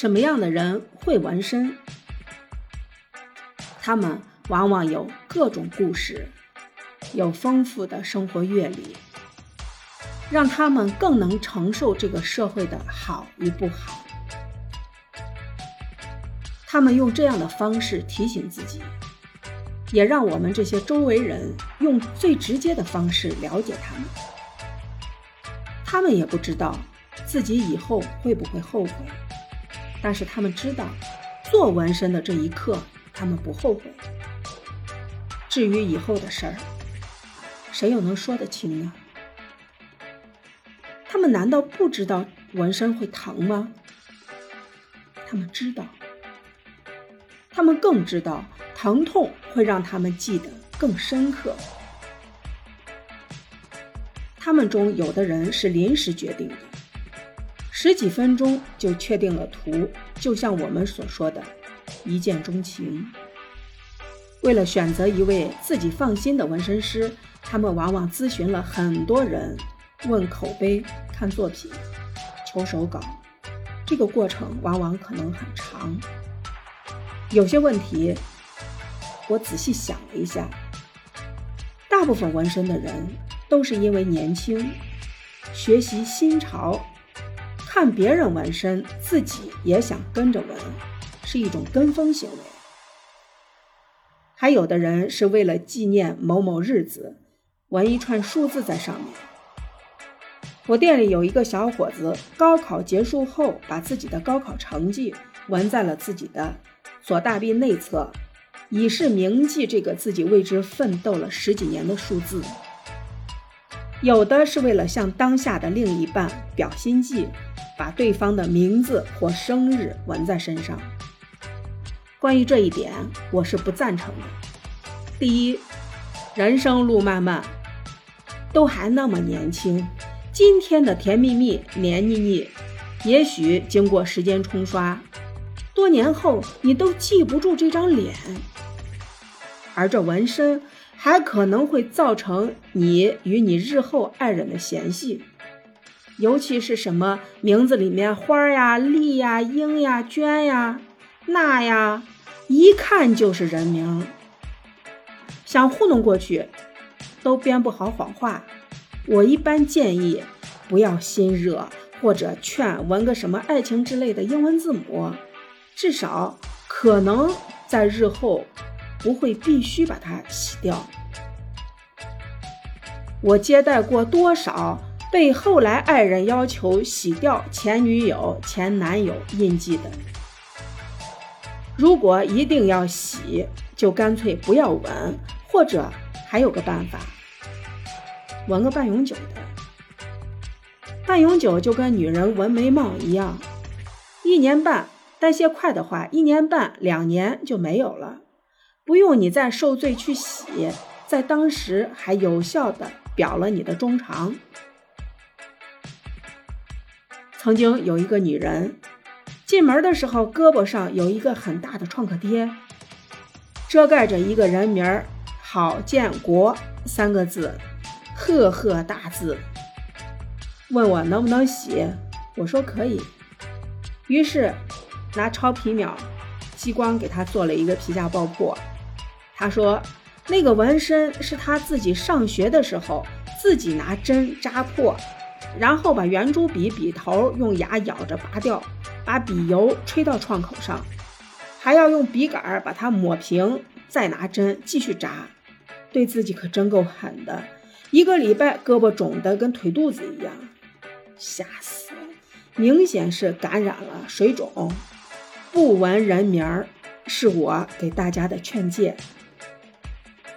什么样的人会纹身？他们往往有各种故事，有丰富的生活阅历，让他们更能承受这个社会的好与不好。他们用这样的方式提醒自己，也让我们这些周围人用最直接的方式了解他们。他们也不知道自己以后会不会后悔，但是他们知道，做纹身的这一刻，他们不后悔。至于以后的事儿，谁又能说得清呢？他们难道不知道纹身会疼吗？他们知道。他们更知道疼痛会让他们记得更深刻。他们中有的人是临时决定的，十几分钟就确定了图，就像我们所说的“一见钟情”。为了选择一位自己放心的纹身师，他们往往咨询了很多人，问口碑、看作品、求手稿，这个过程往往可能很长。有些问题，我仔细想了一下，大部分纹身的人都是因为年轻，学习新潮，看别人纹身，自己也想跟着纹，是一种跟风行为。还有的人是为了纪念某某日子，纹一串数字在上面。我店里有一个小伙子，高考结束后，把自己的高考成绩纹在了自己的。左大臂内侧，以示铭记这个自己为之奋斗了十几年的数字。有的是为了向当下的另一半表心迹，把对方的名字或生日纹在身上。关于这一点，我是不赞成的。第一，人生路漫漫，都还那么年轻，今天的甜蜜蜜、黏腻腻，也许经过时间冲刷。多年后，你都记不住这张脸，而这纹身还可能会造成你与你日后爱人的嫌隙，尤其是什么名字里面花呀、丽呀、英呀、娟呀、娜呀，一看就是人名，想糊弄过去都编不好谎话。我一般建议不要心热，或者劝纹个什么爱情之类的英文字母。至少可能在日后不会必须把它洗掉。我接待过多少被后来爱人要求洗掉前女友、前男友印记的？如果一定要洗，就干脆不要纹，或者还有个办法，纹个半永久的。半永久就跟女人纹眉毛一样，一年半。代谢快的话，一年半两年就没有了，不用你再受罪去洗，在当时还有效的表了你的衷肠。曾经有一个女人进门的时候，胳膊上有一个很大的创可贴，遮盖着一个人名儿“郝建国”三个字，赫赫大字。问我能不能洗，我说可以。于是。拿超皮秒激光给他做了一个皮下爆破。他说，那个纹身是他自己上学的时候自己拿针扎破，然后把圆珠笔笔头用牙咬着拔掉，把笔油吹到创口上，还要用笔杆把它抹平，再拿针继续扎。对自己可真够狠的，一个礼拜胳膊肿得跟腿肚子一样，吓死了！明显是感染了水肿。不纹人名儿是我给大家的劝诫。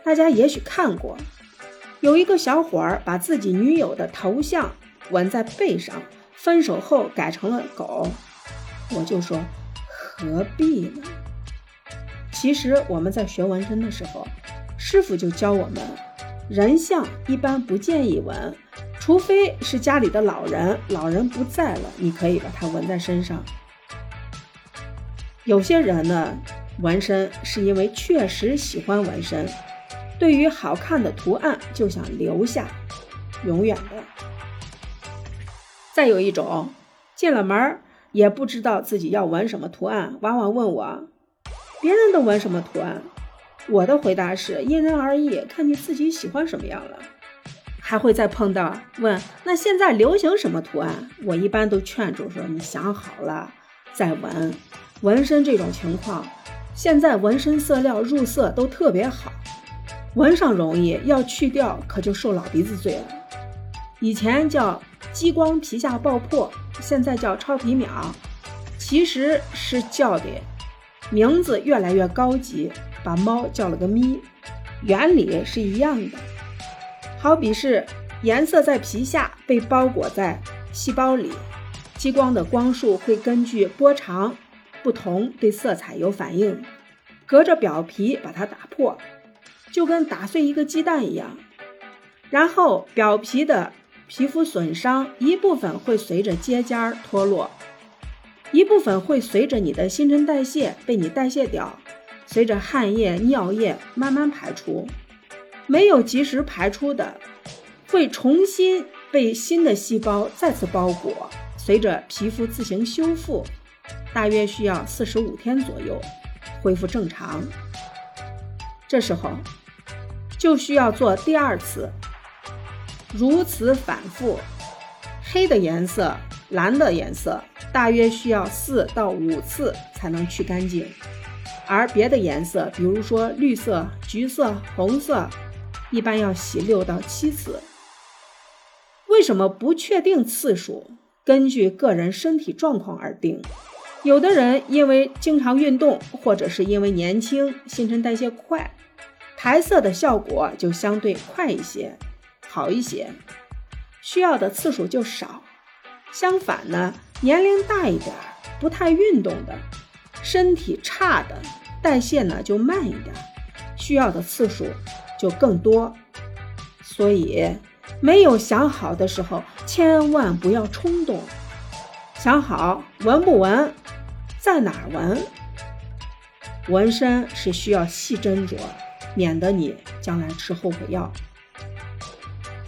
大家也许看过，有一个小伙儿把自己女友的头像纹在背上，分手后改成了狗。我就说何必呢？其实我们在学纹身的时候，师傅就教我们，人像一般不建议纹，除非是家里的老人，老人不在了，你可以把它纹在身上。有些人呢，纹身是因为确实喜欢纹身，对于好看的图案就想留下，永远的。再有一种，进了门也不知道自己要纹什么图案，往往问我：“别人都纹什么图案？”我的回答是：因人而异，看你自己喜欢什么样了。还会再碰到问：“那现在流行什么图案？”我一般都劝住说：“你想好了再纹。”纹身这种情况，现在纹身色料入色都特别好，纹上容易，要去掉可就受老鼻子罪了。以前叫激光皮下爆破。现在叫超皮秒，其实是叫的名字越来越高级，把猫叫了个咪，原理是一样的。好比是颜色在皮下被包裹在细胞里，激光的光束会根据波长不同对色彩有反应，隔着表皮把它打破，就跟打碎一个鸡蛋一样，然后表皮的。皮肤损伤一部分会随着结痂脱落，一部分会随着你的新陈代谢被你代谢掉，随着汗液、尿液慢慢排出。没有及时排出的，会重新被新的细胞再次包裹，随着皮肤自行修复，大约需要四十五天左右恢复正常。这时候就需要做第二次。如此反复，黑的颜色、蓝的颜色大约需要四到五次才能去干净，而别的颜色，比如说绿色、橘色、红色，一般要洗六到七次。为什么不确定次数？根据个人身体状况而定。有的人因为经常运动，或者是因为年轻、新陈代谢快，排色的效果就相对快一些。好一些，需要的次数就少。相反呢，年龄大一点、不太运动的，身体差的，代谢呢就慢一点，需要的次数就更多。所以，没有想好的时候，千万不要冲动。想好纹不纹，在哪纹？纹身是需要细斟酌，免得你将来吃后悔药。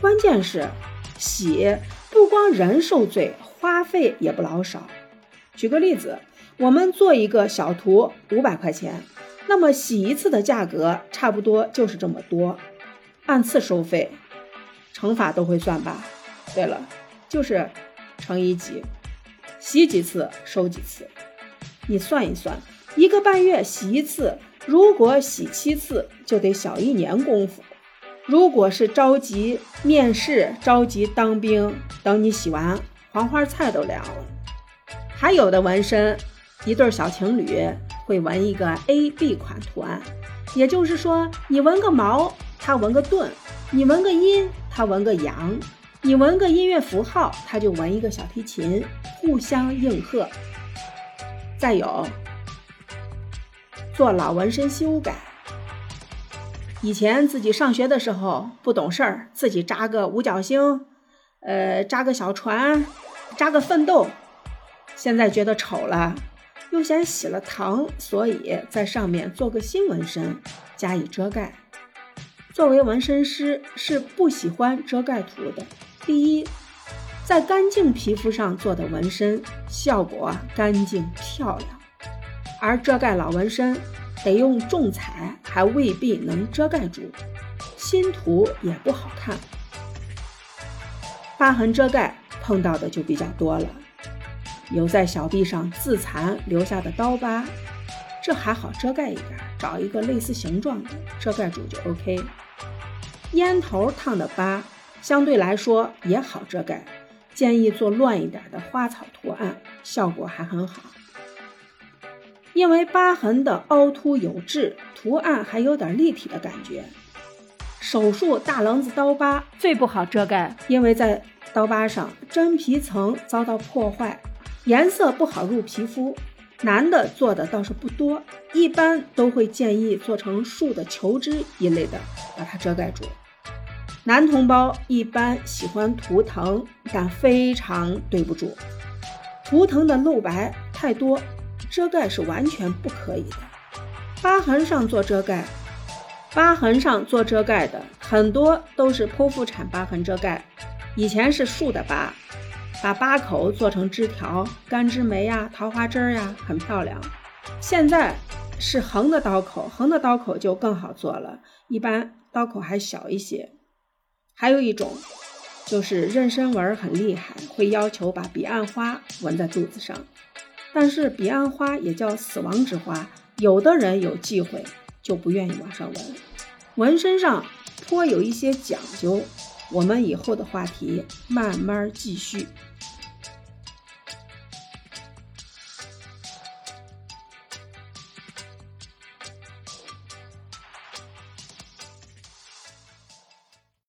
关键是洗不光人受罪，花费也不老少。举个例子，我们做一个小图五百块钱，那么洗一次的价格差不多就是这么多，按次收费，乘法都会算吧？对了，就是乘以几，洗几次收几次，你算一算，一个半月洗一次，如果洗七次，就得小一年功夫。如果是着急面试、着急当兵，等你洗完，黄花菜都凉了。还有的纹身，一对小情侣会纹一个 A B 款图案，也就是说，你纹个毛，他纹个盾；你纹个阴，他纹个阳；你纹个音乐符号，他就纹一个小提琴，互相应和。再有，做老纹身修改。以前自己上学的时候不懂事儿，自己扎个五角星，呃，扎个小船，扎个奋斗。现在觉得丑了，又嫌洗了疼，所以在上面做个新纹身，加以遮盖。作为纹身师是不喜欢遮盖图的。第一，在干净皮肤上做的纹身效果干净漂亮，而遮盖老纹身。得用重彩，还未必能遮盖住，新图也不好看。疤痕遮盖碰到的就比较多了，有在小臂上自残留下的刀疤，这还好遮盖一点，找一个类似形状的遮盖住就 OK。烟头烫的疤相对来说也好遮盖，建议做乱一点的花草图案，效果还很好。因为疤痕的凹凸有致，图案还有点立体的感觉。手术大棱子刀疤最不好遮盖，因为在刀疤上真皮层遭到破坏，颜色不好入皮肤。男的做的倒是不多，一般都会建议做成树的球枝一类的，把它遮盖住。男同胞一般喜欢图腾，但非常对不住，图腾的露白太多。遮盖是完全不可以的。疤痕上做遮盖，疤痕上做遮盖的很多都是剖腹产疤痕遮盖。以前是竖的疤，把八口做成枝条，干枝梅呀、桃花枝呀，很漂亮。现在是横的刀口，横的刀口就更好做了，一般刀口还小一些。还有一种就是妊娠纹很厉害，会要求把彼岸花纹在肚子上。但是彼岸花也叫死亡之花，有的人有忌讳，就不愿意往上纹。纹身上颇有一些讲究，我们以后的话题慢慢继续。